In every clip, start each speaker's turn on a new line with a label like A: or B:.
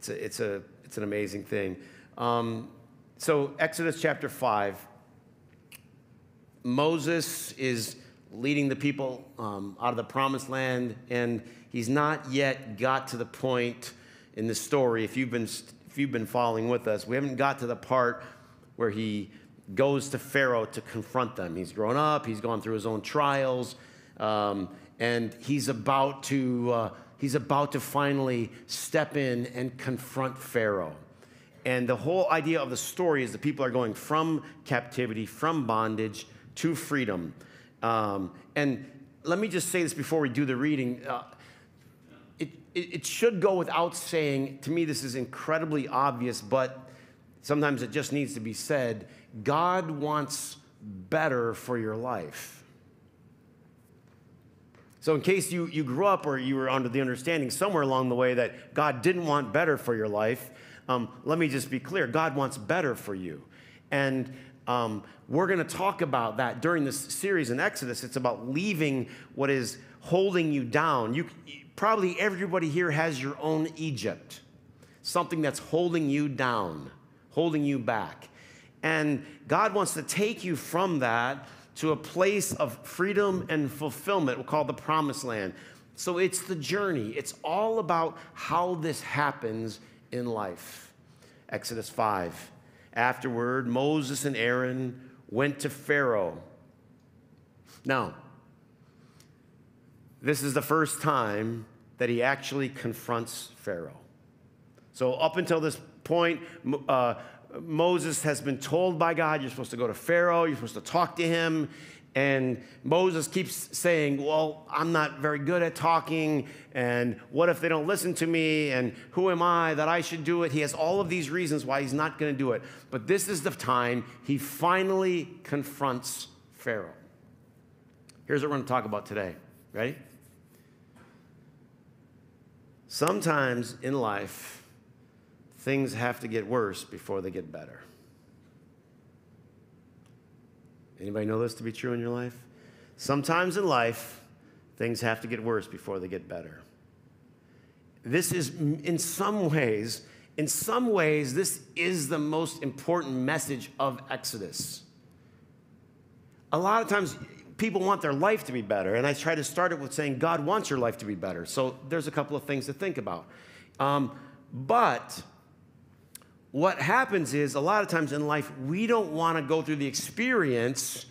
A: it's, a, it's, a, it's an amazing thing. Um, so, Exodus chapter 5, Moses is leading the people um, out of the promised land, and he's not yet got to the point in the story. If you've been, if you've been following with us, we haven't got to the part where he goes to Pharaoh to confront them. He's grown up, he's gone through his own trials, um, and he's about to. Uh, he's about to finally step in and confront Pharaoh. And the whole idea of the story is that people are going from captivity, from bondage to freedom. Um, and let me just say this before we do the reading. Uh, it, it, it should go without saying, to me, this is incredibly obvious, but sometimes it just needs to be said. God wants better for your life. So, in case you, you grew up or you were under the understanding somewhere along the way that God didn't want better for your life, um, let me just be clear God wants better for you. And um, we're going to talk about that during this series in Exodus. It's about leaving what is holding you down. You, probably everybody here has your own Egypt, something that's holding you down, holding you back. And God wants to take you from that to a place of freedom and fulfillment, we'll call the promised land. So it's the journey. It's all about how this happens in life. Exodus 5. Afterward, Moses and Aaron went to Pharaoh. Now, this is the first time that he actually confronts Pharaoh. So, up until this point, uh, Moses has been told by God, you're supposed to go to Pharaoh, you're supposed to talk to him. And Moses keeps saying, Well, I'm not very good at talking. And what if they don't listen to me? And who am I that I should do it? He has all of these reasons why he's not going to do it. But this is the time he finally confronts Pharaoh. Here's what we're going to talk about today. Ready? Sometimes in life, things have to get worse before they get better. Anybody know this to be true in your life? Sometimes in life, things have to get worse before they get better. This is, in some ways, in some ways, this is the most important message of Exodus. A lot of times, people want their life to be better, and I try to start it with saying, God wants your life to be better. So there's a couple of things to think about. Um, but what happens is a lot of times in life, we don't want to go through the experience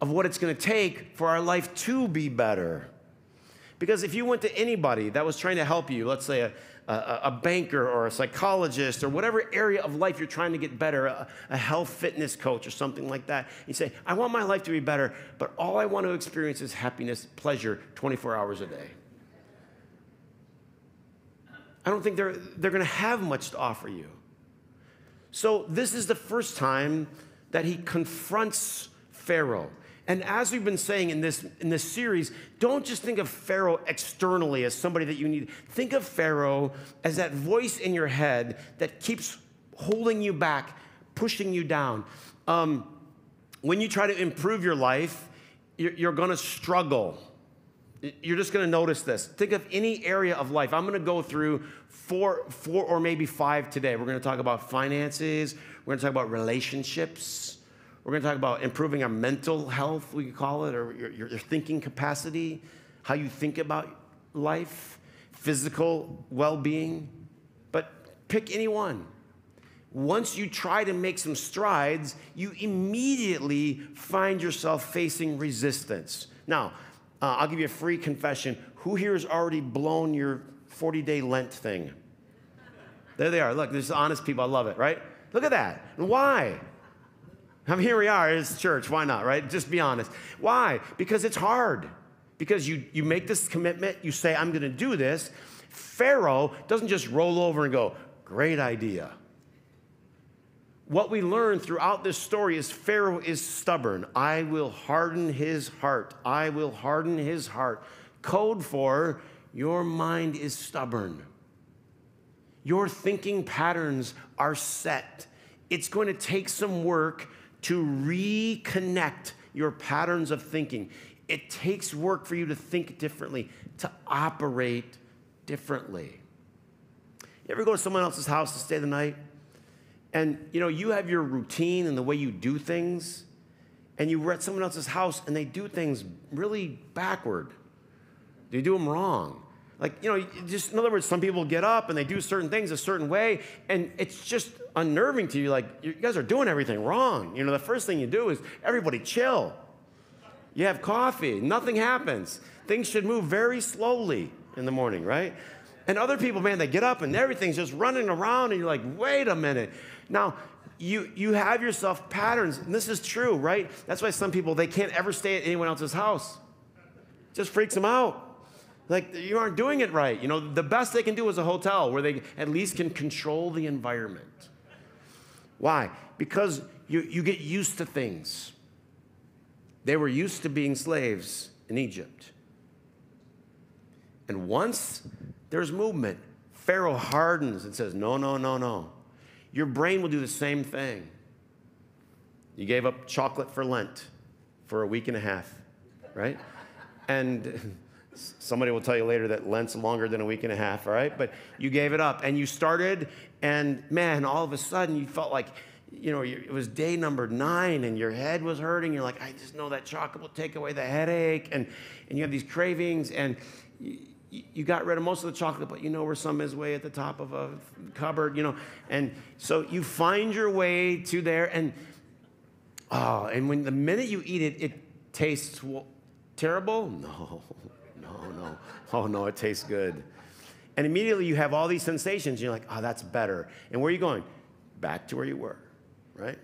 A: of what it's going to take for our life to be better. Because if you went to anybody that was trying to help you, let's say a, a, a banker or a psychologist or whatever area of life you're trying to get better, a, a health fitness coach or something like that, you say, I want my life to be better, but all I want to experience is happiness, pleasure 24 hours a day. I don't think they're, they're going to have much to offer you. So, this is the first time that he confronts Pharaoh. And as we've been saying in this, in this series, don't just think of Pharaoh externally as somebody that you need. Think of Pharaoh as that voice in your head that keeps holding you back, pushing you down. Um, when you try to improve your life, you're, you're going to struggle. You're just going to notice this. Think of any area of life. I'm going to go through four, four or maybe five today. We're going to talk about finances. We're going to talk about relationships. We're going to talk about improving our mental health, we could call it, or your, your thinking capacity, how you think about life, physical well being. But pick any one. Once you try to make some strides, you immediately find yourself facing resistance. Now, uh, I'll give you a free confession. Who here has already blown your 40 day Lent thing? There they are. Look, there's honest people. I love it, right? Look at that. And why? I mean, here we are, it's church. Why not, right? Just be honest. Why? Because it's hard. Because you, you make this commitment, you say, I'm going to do this. Pharaoh doesn't just roll over and go, great idea what we learn throughout this story is Pharaoh is stubborn. I will harden his heart. I will harden his heart. Code for your mind is stubborn. Your thinking patterns are set. It's going to take some work to reconnect your patterns of thinking. It takes work for you to think differently, to operate differently. You ever go to someone else's house to stay the night? And you know, you have your routine and the way you do things, and you are at someone else's house and they do things really backward. They do them wrong. Like, you know, just in other words, some people get up and they do certain things a certain way, and it's just unnerving to you. Like, you guys are doing everything wrong. You know, the first thing you do is everybody chill. You have coffee, nothing happens. Things should move very slowly in the morning, right? And other people, man, they get up and everything's just running around, and you're like, wait a minute. Now, you, you have yourself patterns, and this is true, right? That's why some people, they can't ever stay at anyone else's house. Just freaks them out. Like, you aren't doing it right. You know, the best they can do is a hotel where they at least can control the environment. Why? Because you, you get used to things. They were used to being slaves in Egypt. And once there's movement, Pharaoh hardens and says, No, no, no, no. Your brain will do the same thing. You gave up chocolate for Lent for a week and a half, right? And somebody will tell you later that Lent's longer than a week and a half, all right? But you gave it up and you started, and man, all of a sudden you felt like, you know, it was day number nine and your head was hurting. You're like, I just know that chocolate will take away the headache. And, and you have these cravings, and you, got rid of most of the chocolate, but you know where some is way at the top of a cupboard, you know. And so you find your way to there, and oh, and when the minute you eat it, it tastes terrible. No, no, no. Oh no, it tastes good. And immediately you have all these sensations. You're like, oh, that's better. And where are you going? Back to where you were, right?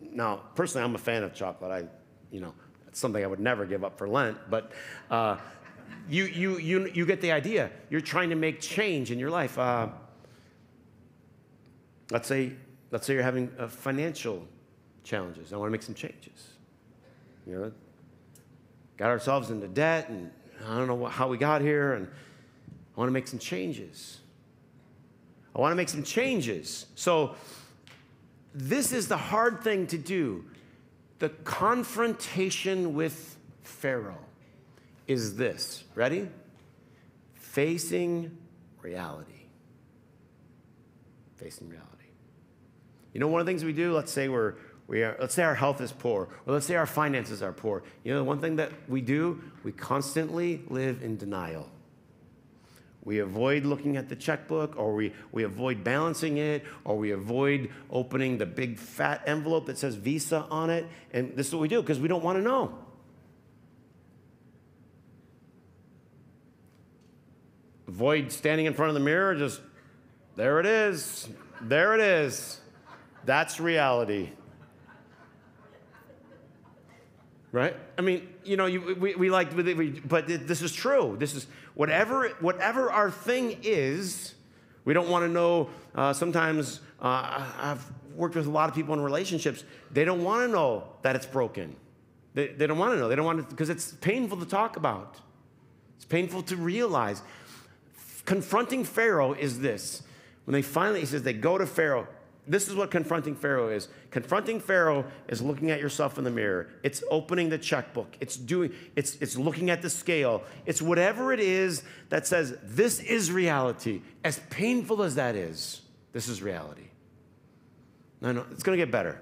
A: Now, personally, I'm a fan of chocolate. I, you know, it's something I would never give up for Lent, but. Uh, you, you, you, you get the idea. You're trying to make change in your life. Uh, let's, say, let's say you're having uh, financial challenges. I want to make some changes. You know, got ourselves into debt, and I don't know what, how we got here, and I want to make some changes. I want to make some changes. So, this is the hard thing to do the confrontation with Pharaoh is this ready? Facing reality. Facing reality. You know, one of the things we do, let's say we're, we are, let's say our health is poor, or let's say our finances are poor. You know, the one thing that we do, we constantly live in denial. We avoid looking at the checkbook, or we, we avoid balancing it, or we avoid opening the big fat envelope that says Visa on it. And this is what we do because we don't want to know. Avoid standing in front of the mirror, just there it is. There it is. That's reality. Right? I mean, you know, you, we, we like, we, but this is true. This is whatever, whatever our thing is, we don't want to know. Uh, sometimes uh, I've worked with a lot of people in relationships, they don't want to know that it's broken. They, they don't want to know. They don't want to, because it's painful to talk about. It's painful to realize confronting Pharaoh is this. When they finally, he says, they go to Pharaoh. This is what confronting Pharaoh is. Confronting Pharaoh is looking at yourself in the mirror. It's opening the checkbook. It's doing, it's, it's looking at the scale. It's whatever it is that says, this is reality. As painful as that is, this is reality. No, no, it's gonna get better.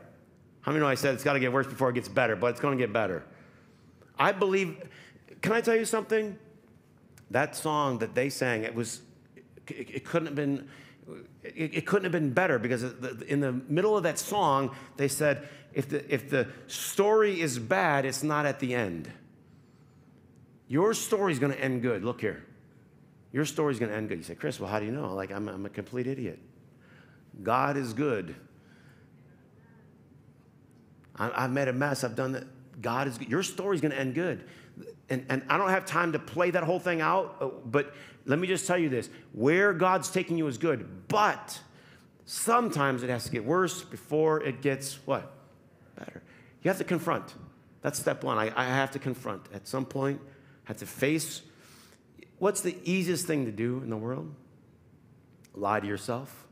A: How many know I said it's gotta get worse before it gets better, but it's gonna get better. I believe, can I tell you something? That song that they sang, it was, it, it couldn't have been, it, it, couldn't have been better because in the middle of that song, they said, if the, if the story is bad, it's not at the end. Your story's gonna end good. Look here. Your story's gonna end good. You say, Chris, well, how do you know? Like, I'm, I'm a complete idiot. God is good. I, have made a mess. I've done that. God is good. Your story's gonna end good and, and I don't have time to play that whole thing out, uh, but let me just tell you this where God's taking you is good, but sometimes it has to get worse before it gets what? Better. You have to confront. That's step one. I, I have to confront. At some point, I have to face. What's the easiest thing to do in the world? Lie to yourself.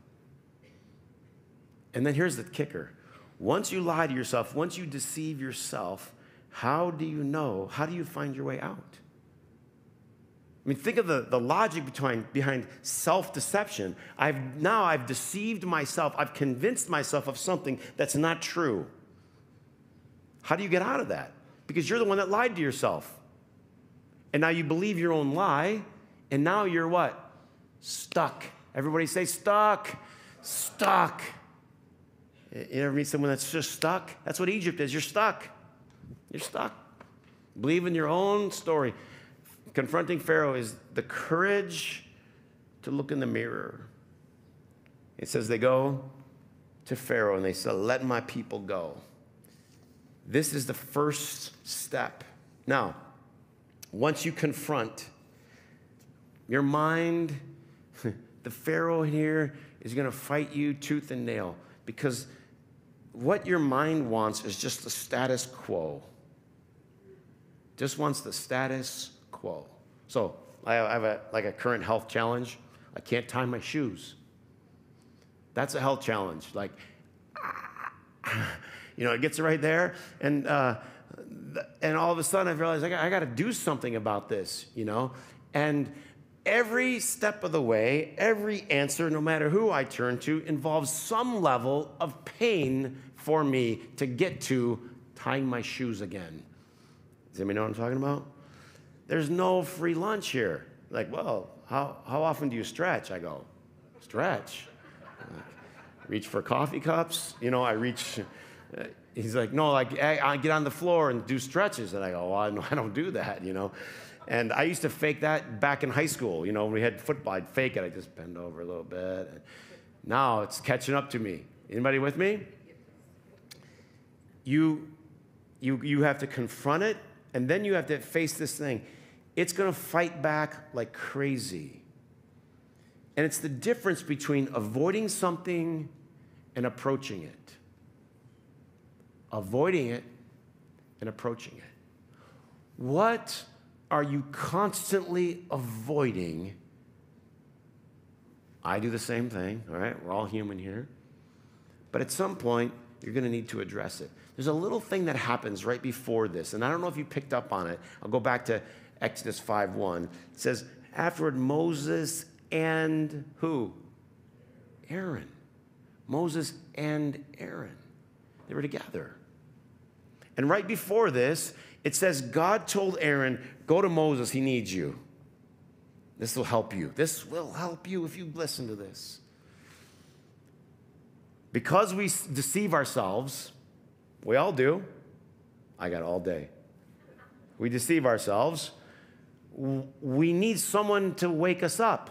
A: And then here's the kicker once you lie to yourself, once you deceive yourself, how do you know? How do you find your way out? I mean, think of the, the logic behind, behind self-deception. I've now I've deceived myself, I've convinced myself of something that's not true. How do you get out of that? Because you're the one that lied to yourself. And now you believe your own lie, and now you're what? Stuck. Everybody say stuck. Stuck. You ever meet someone that's just stuck? That's what Egypt is. You're stuck. You're stuck. Believe in your own story. Confronting Pharaoh is the courage to look in the mirror. It says they go to Pharaoh and they say, Let my people go. This is the first step. Now, once you confront your mind, the Pharaoh here is going to fight you tooth and nail because what your mind wants is just the status quo. Just wants the status quo. So I have a, like a current health challenge. I can't tie my shoes. That's a health challenge. Like, you know, it gets right there, and uh, and all of a sudden I realized I got, I got to do something about this, you know, and every step of the way, every answer, no matter who I turn to, involves some level of pain for me to get to tying my shoes again. Does anybody know what I'm talking about? There's no free lunch here. Like, well, how, how often do you stretch? I go, stretch. Like, reach for coffee cups. You know, I reach. He's like, no, like I, I, get on the floor and do stretches. And I go, well, I, I don't do that, you know. And I used to fake that back in high school. You know, when we had football, I'd fake it. I just bend over a little bit. And now it's catching up to me. Anybody with me? You, you, you have to confront it, and then you have to face this thing. It's going to fight back like crazy. And it's the difference between avoiding something and approaching it. Avoiding it and approaching it. What are you constantly avoiding? I do the same thing, all right? We're all human here. But at some point, you're going to need to address it. There's a little thing that happens right before this, and I don't know if you picked up on it. I'll go back to Exodus 5:1. It says, afterward, Moses and who? Aaron. Moses and Aaron. They were together. And right before this, it says God told Aaron, Go to Moses, he needs you. This will help you. This will help you if you listen to this. Because we deceive ourselves, we all do. I got all day. We deceive ourselves. We need someone to wake us up.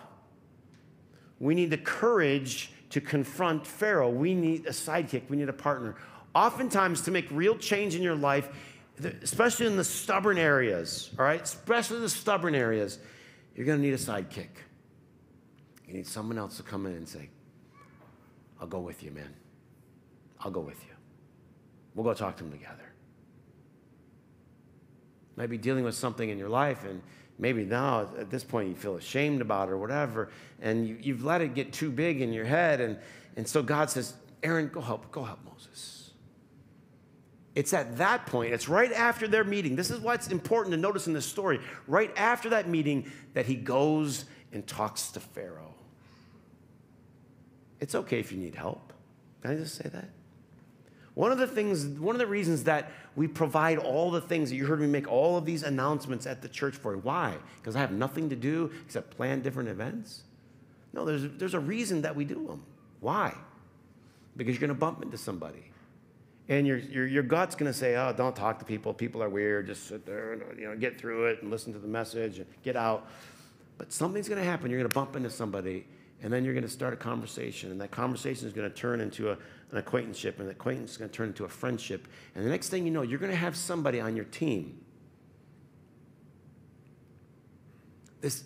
A: We need the courage to confront Pharaoh. We need a sidekick. We need a partner. Oftentimes, to make real change in your life, especially in the stubborn areas, all right? Especially the stubborn areas, you're going to need a sidekick. You need someone else to come in and say, I'll go with you, man. I'll go with you. We'll go talk to them together. Might be dealing with something in your life, and maybe now at this point you feel ashamed about it or whatever, and you, have let it get too big in your head. And, and so God says, Aaron, go help, go help Moses. It's at that point, it's right after their meeting. This is why it's important to notice in this story. Right after that meeting, that he goes and talks to Pharaoh. It's okay if you need help. Can I just say that? One of the things, one of the reasons that we provide all the things that you heard me make all of these announcements at the church for. Why? Because I have nothing to do except plan different events? No, there's, there's a reason that we do them. Why? Because you're going to bump into somebody and your, your, your gut's going to say, oh, don't talk to people. People are weird. Just sit there and you know, get through it and listen to the message and get out. But something's going to happen. You're going to bump into somebody, and then you're going to start a conversation. And that conversation is going to turn into a, an acquaintanceship, and the acquaintance is going to turn into a friendship. And the next thing you know, you're going to have somebody on your team. This,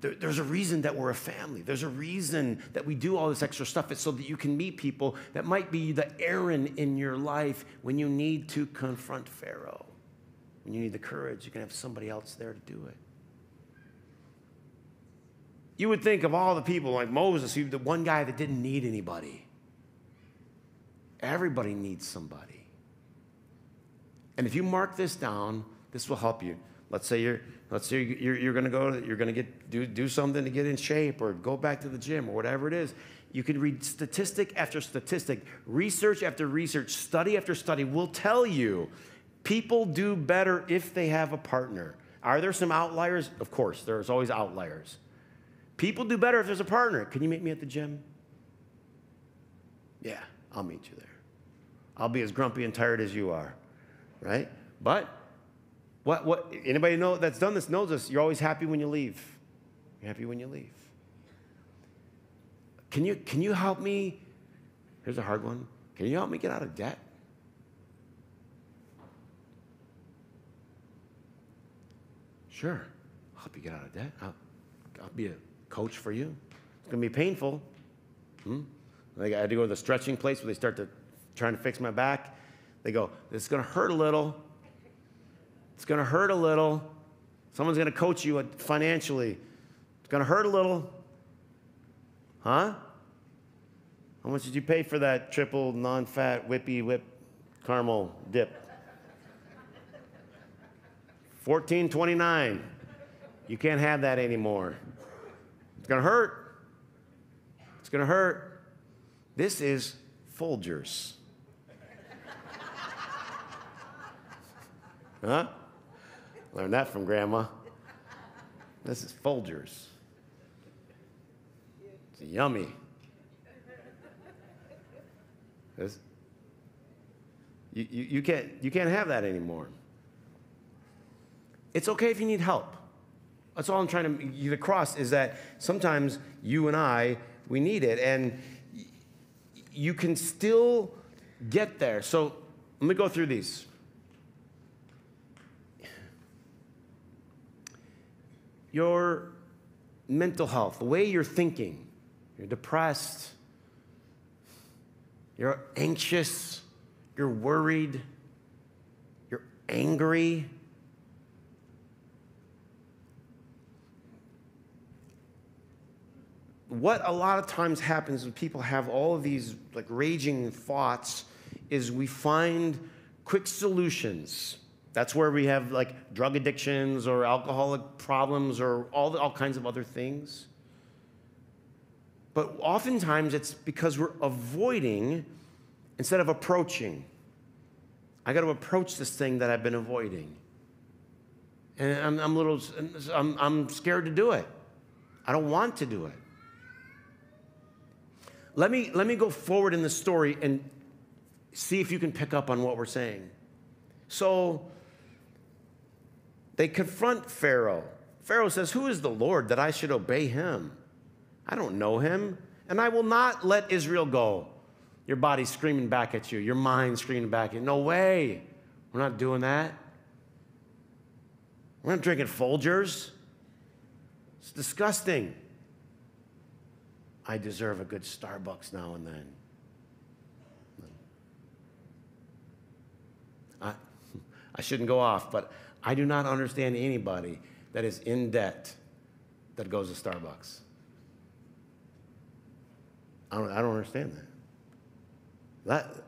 A: there, there's a reason that we're a family. There's a reason that we do all this extra stuff. It's so that you can meet people that might be the Aaron in your life when you need to confront Pharaoh. When you need the courage, you can have somebody else there to do it. You would think of all the people like Moses, the one guy that didn't need anybody. Everybody needs somebody. And if you mark this down, this will help you. let's say you're, let's say you're, you're going to go, you're going to get do, do something to get in shape or go back to the gym or whatever it is. You can read statistic after statistic, research after research, study after study will tell you people do better if they have a partner. Are there some outliers? Of course, there's always outliers. People do better if there's a partner. Can you meet me at the gym? Yeah, I'll meet you there. I'll be as grumpy and tired as you are, right? But what, what anybody know that's done this knows this. You're always happy when you leave. You're happy when you leave. Can you, can you help me? Here's a hard one. Can you help me get out of debt? Sure. I'll help you get out of debt. I'll, I'll be a coach for you. It's going to be painful. Hmm? I had to go to the stretching place where they start to trying to fix my back. They go, it's going to hurt a little. It's going to hurt a little. Someone's going to coach you financially. It's going to hurt a little. Huh? How much did you pay for that triple non fat whippy whip caramel dip? 1429. You can't have that anymore. Going to hurt. It's going to hurt. This is Folgers. huh? Learned that from grandma. This is Folgers. It's yummy. This, you, you, you, can't, you can't have that anymore. It's okay if you need help. That's all I'm trying to get across is that sometimes you and I, we need it. And you can still get there. So let me go through these. Your mental health, the way you're thinking, you're depressed, you're anxious, you're worried, you're angry. What a lot of times happens when people have all of these like raging thoughts is we find quick solutions. That's where we have like drug addictions or alcoholic problems or all, the, all kinds of other things. But oftentimes it's because we're avoiding instead of approaching. I got to approach this thing that I've been avoiding. And I'm, I'm little, I'm, I'm scared to do it. I don't want to do it. Let me, let me go forward in the story and see if you can pick up on what we're saying. So they confront Pharaoh. Pharaoh says, Who is the Lord that I should obey him? I don't know him, and I will not let Israel go. Your body's screaming back at you, your mind screaming back at you. No way. We're not doing that. We're not drinking Folgers. It's disgusting. I deserve a good Starbucks now and then. I, I shouldn't go off, but I do not understand anybody that is in debt that goes to Starbucks. I don't, I don't understand that. that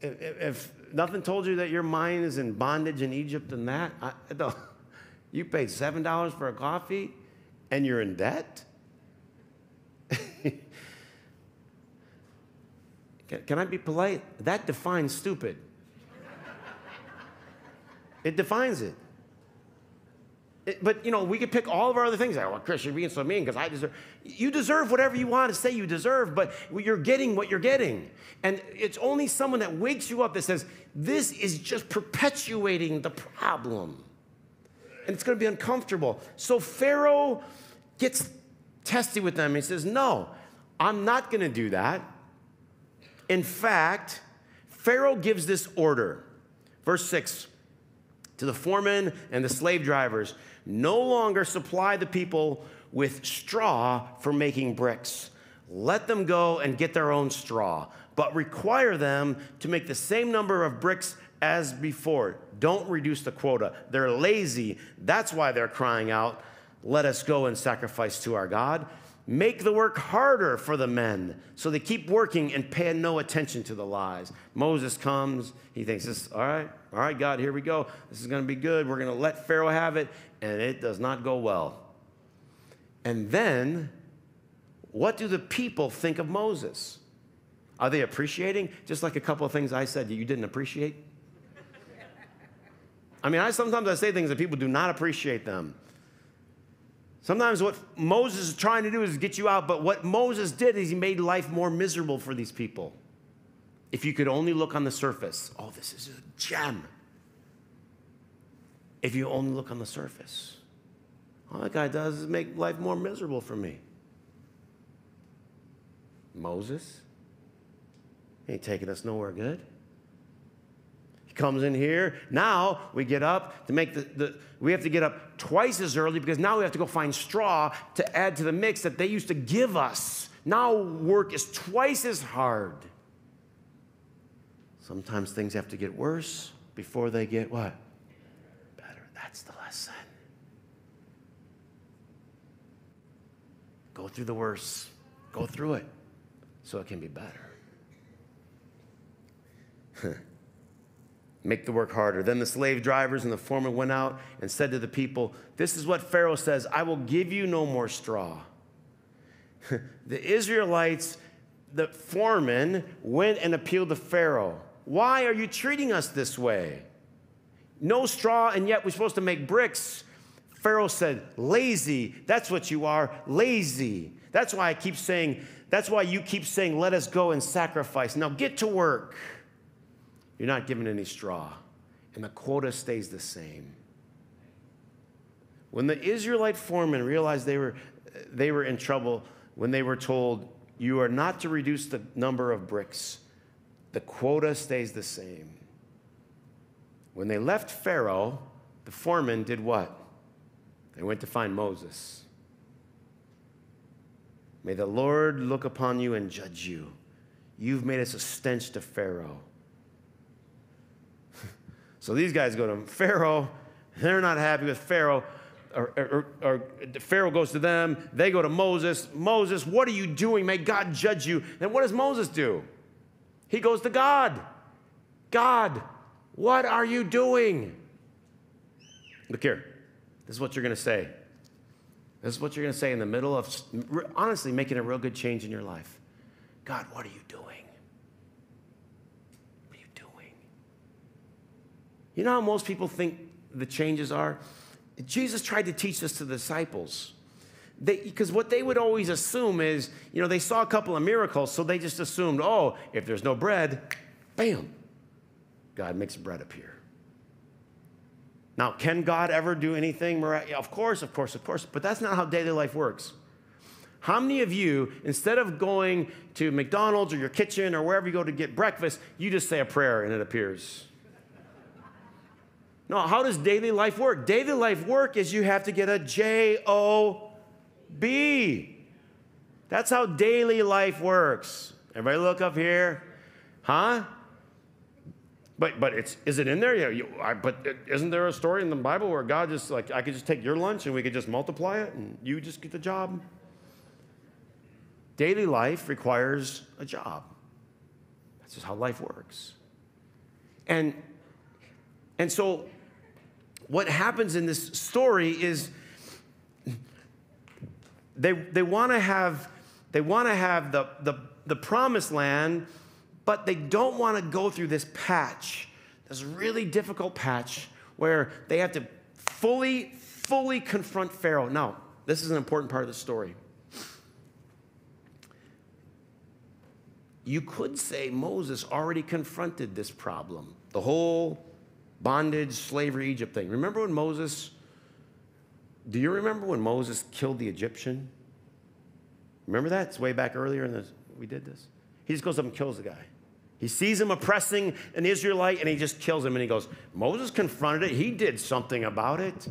A: if, if, nothing told you that your mind is in bondage in Egypt and that, I, I you paid $7 for a coffee and you're in debt? Can, can I be polite? That defines stupid. it defines it. It, but you know, we could pick all of our other things. Like, well, Chris, you're being so mean because I deserve. You deserve whatever you want to say you deserve, but you're getting what you're getting. And it's only someone that wakes you up that says, this is just perpetuating the problem. And it's going to be uncomfortable. So Pharaoh gets testy with them. He says, no, I'm not going to do that. In fact, Pharaoh gives this order. Verse 6 to the foremen and the slave drivers no longer supply the people with straw for making bricks. Let them go and get their own straw, but require them to make the same number of bricks as before. Don't reduce the quota. They're lazy. That's why they're crying out, Let us go and sacrifice to our God. Make the work harder for the men so they keep working and pay no attention to the lies. Moses comes. He thinks, this, all right, all right, God, here we go. This is going to be good. We're going to let Pharaoh have it. And it does not go well. And then, what do the people think of Moses? Are they appreciating? Just like a couple of things I said that you didn't appreciate? I mean, I sometimes I say things that people do not appreciate them. Sometimes what Moses is trying to do is get you out, but what Moses did is he made life more miserable for these people. If you could only look on the surface, oh, this is a gem. If you only look on the surface, all that guy does is make life more miserable for me. Moses ain't taking us nowhere good. He comes in here. Now we get up to make the, the, we have to get up twice as early because now we have to go find straw to add to the mix that they used to give us. Now work is twice as hard. Sometimes things have to get worse before they get what? Better. That's the lesson. Go through the worst. Go through it so it can be better. make the work harder. Then the slave drivers and the foreman went out and said to the people, This is what Pharaoh says I will give you no more straw. the Israelites, the foreman, went and appealed to Pharaoh. Why are you treating us this way? No straw, and yet we're supposed to make bricks. Pharaoh said, Lazy. That's what you are, lazy. That's why I keep saying, that's why you keep saying, Let us go and sacrifice. Now get to work. You're not given any straw, and the quota stays the same. When the Israelite foremen realized they were, they were in trouble, when they were told, You are not to reduce the number of bricks, the quota stays the same. When they left Pharaoh, the foreman did what? They went to find Moses. May the Lord look upon you and judge you. You've made us a stench to Pharaoh. So these guys go to Pharaoh. They're not happy with Pharaoh. Or, or, or, Pharaoh goes to them. They go to Moses. Moses, what are you doing? May God judge you. Then what does Moses do? He goes to God. God, what are you doing? Look here. This is what you're going to say. This is what you're going to say in the middle of, honestly, making a real good change in your life. God, what are you doing? You know how most people think the changes are? Jesus tried to teach this to the disciples. Because what they would always assume is, you know, they saw a couple of miracles, so they just assumed, oh, if there's no bread, bam, God makes bread appear. Now, can God ever do anything Of course, of course, of course, but that's not how daily life works. How many of you, instead of going to McDonald's or your kitchen or wherever you go to get breakfast, you just say a prayer and it appears? No, how does daily life work? Daily life work is you have to get a J O B. That's how daily life works. Everybody look up here. Huh? But but it's is it in there? Yeah. You, I, but isn't there a story in the Bible where God just like I could just take your lunch and we could just multiply it and you just get the job? Daily life requires a job. That's just how life works. And and so what happens in this story is they, they want to have they want to have the, the, the promised land, but they don't want to go through this patch, this really difficult patch where they have to fully, fully confront Pharaoh. Now, this is an important part of the story. You could say Moses already confronted this problem. The whole bondage, slavery, Egypt thing. Remember when Moses, do you remember when Moses killed the Egyptian? Remember that? It's way back earlier in the, we did this. He just goes up and kills the guy. He sees him oppressing an Israelite and he just kills him and he goes, Moses confronted it. He did something about it.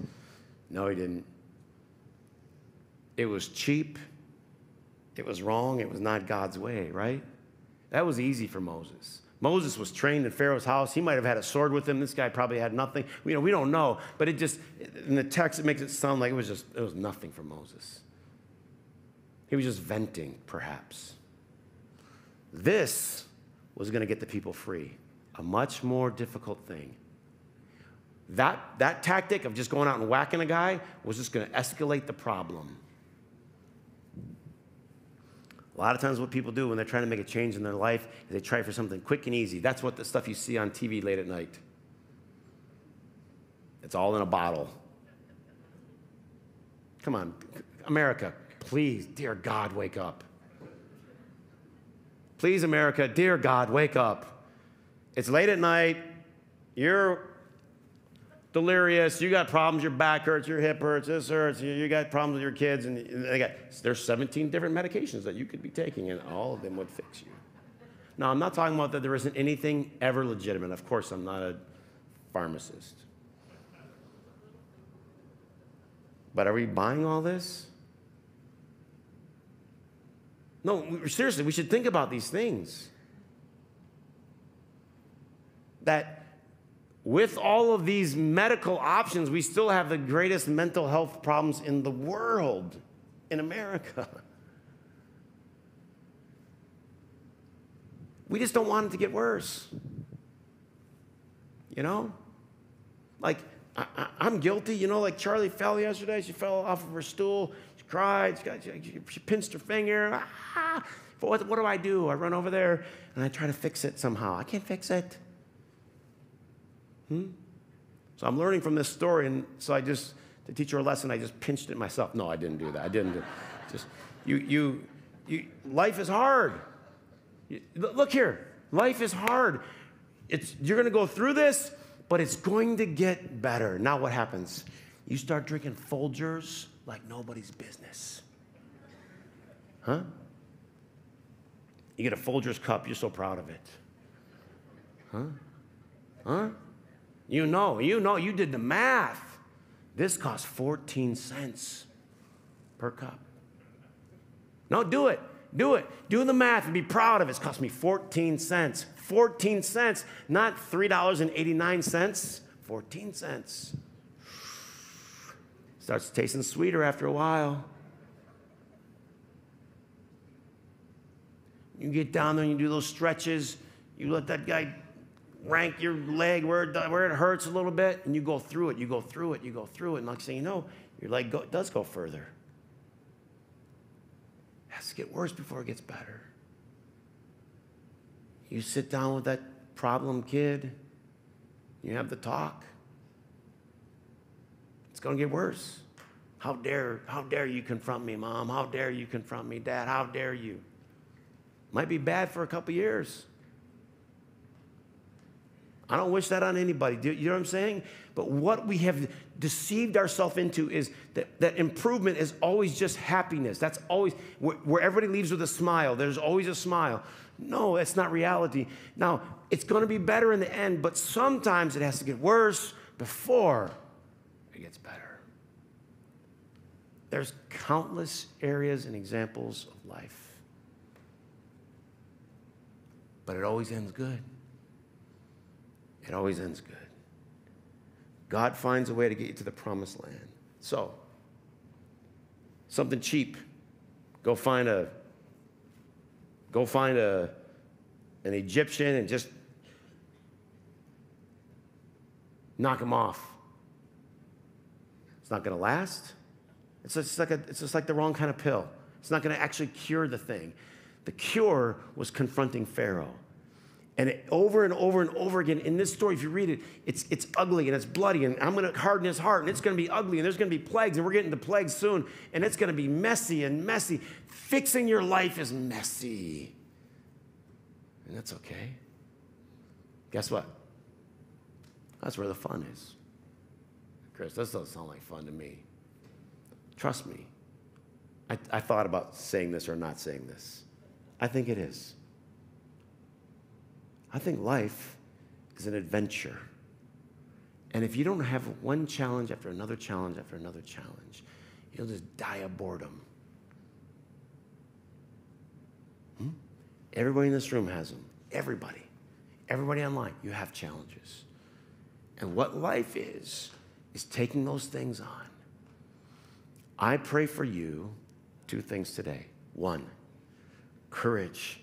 A: No, he didn't. It was cheap. It was wrong. It was not God's way, right? That was easy for Moses. Moses was trained in Pharaoh's house. He might have had a sword with him. This guy probably had nothing. You know, we don't know, but it just in the text it makes it sound like it was just it was nothing for Moses. He was just venting, perhaps. This was going to get the people free, a much more difficult thing. That, that tactic of just going out and whacking a guy was just going to escalate the problem. A lot of times, what people do when they're trying to make a change in their life is they try for something quick and easy. That's what the stuff you see on TV late at night. It's all in a bottle. Come on, America, please, dear God, wake up. Please, America, dear God, wake up. It's late at night. You're delirious. You got problems. Your back hurts. Your hip hurts. This hurts. You, got problems with your kids. And they got, there's 17 different medications that you could be taking, and all of them would fix you. Now, I'm not talking about that there isn't anything ever legitimate. Of course, I'm not a pharmacist. But are we buying all this? No, seriously, we should think about these things. That with all of these medical options, we still have the greatest mental health problems in the world, in America. We just don't want it to get worse. You know? Like, I, am guilty, you know, like Charlie fell yesterday. She fell off of her stool. She cried. She, got, she, she pinched her finger. Ah, what, what do I do? I run over there and I try to fix it somehow. I can't fix it. Hmm? So I'm learning from this story, and so I just, to teach her a lesson, I just pinched it myself. No, I didn't do that. I didn't do Just, you, you, you, life is hard. You, look here, life is hard. It's, you're going to go through this, but it's going to get better. Now, what happens? You start drinking Folgers like nobody's business. Huh? You get a Folgers cup, you're so proud of it. Huh? Huh? You know, you know, you did the math. This costs 14 cents per cup. No, do it. Do it. Do the math and be proud of it. It's cost me 14 cents. 14 cents, not $3.89. 14 cents. Starts tasting sweeter after a while. You get down there and you do those stretches. You let that guy rank your leg where it, where it hurts a little bit, and you go through it, you go through it, you go through it. And like saying, you know, your leg go, does go further. It has to get worse before it gets better. You sit down with that problem kid, you have the talk. It's going to get worse. How dare, how dare you confront me, mom? How dare you confront me, dad? How dare you? Might be bad for a couple years. I don't wish that on anybody. Do you know what I'm saying? But what we have deceived ourselves into is that, that improvement is always just happiness. That's always where, where everybody leaves with a smile. There's always a smile. No, that's not reality. Now, it's going to be better in the end, but sometimes it has to get worse before it gets better. There's countless areas and examples of life, but it always ends good. It always ends good. God finds a way to get you to the promised land. So, something cheap. Go find a go find a an Egyptian and just knock him off. It's not going to last. It's just, like a, it's just like the wrong kind of pill. It's not going to actually cure the thing. The cure was confronting Pharaoh. And over and over and over again in this story, if you read it, it's, it's ugly and it's bloody, and I'm going to harden his heart, and it's going to be ugly, and there's going to be plagues, and we're getting to plagues soon, and it's going to be messy and messy. Fixing your life is messy. And that's okay. Guess what? That's where the fun is. Chris, this doesn't sound like fun to me. Trust me. I, I thought about saying this or not saying this. I think it is. I think life is an adventure. And if you don't have one challenge after another challenge after another challenge, you'll just die of boredom. Hmm? Everybody in this room has them. Everybody. Everybody online, you have challenges. And what life is, is taking those things on. I pray for you two things today. One, courage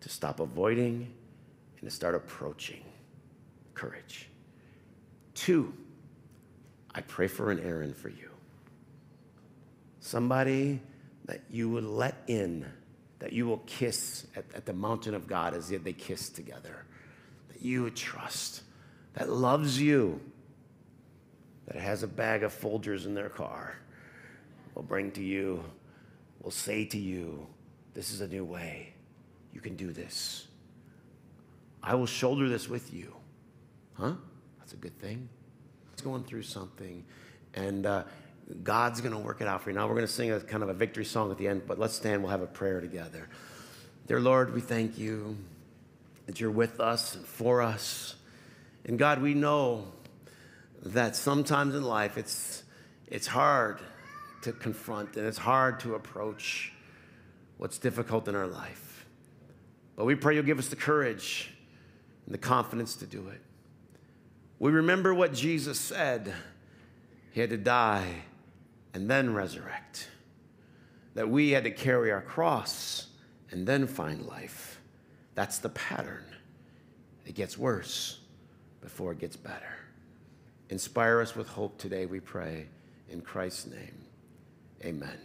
A: to stop avoiding and to start approaching. Courage. Two, I pray for an Aaron for you. Somebody that you would let in, that you will kiss at, at the mountain of God as they kiss together, that you would trust, that loves you, that has a bag of Folgers in their car, will bring to you, will say to you, This is a new way. You can do this. I will shoulder this with you. Huh? That's a good thing. It's going through something. And uh, God's going to work it out for you. Now we're going to sing a kind of a victory song at the end, but let's stand. We'll have a prayer together. Dear Lord, we thank you that you're with us and for us. And God, we know that sometimes in life it's, it's hard to confront and it's hard to approach what's difficult in our life. But we pray you'll give us the courage and the confidence to do it. We remember what Jesus said. He had to die and then resurrect. That we had to carry our cross and then find life. That's the pattern. It gets worse before it gets better. Inspire us with hope today, we pray. In Christ's name, amen.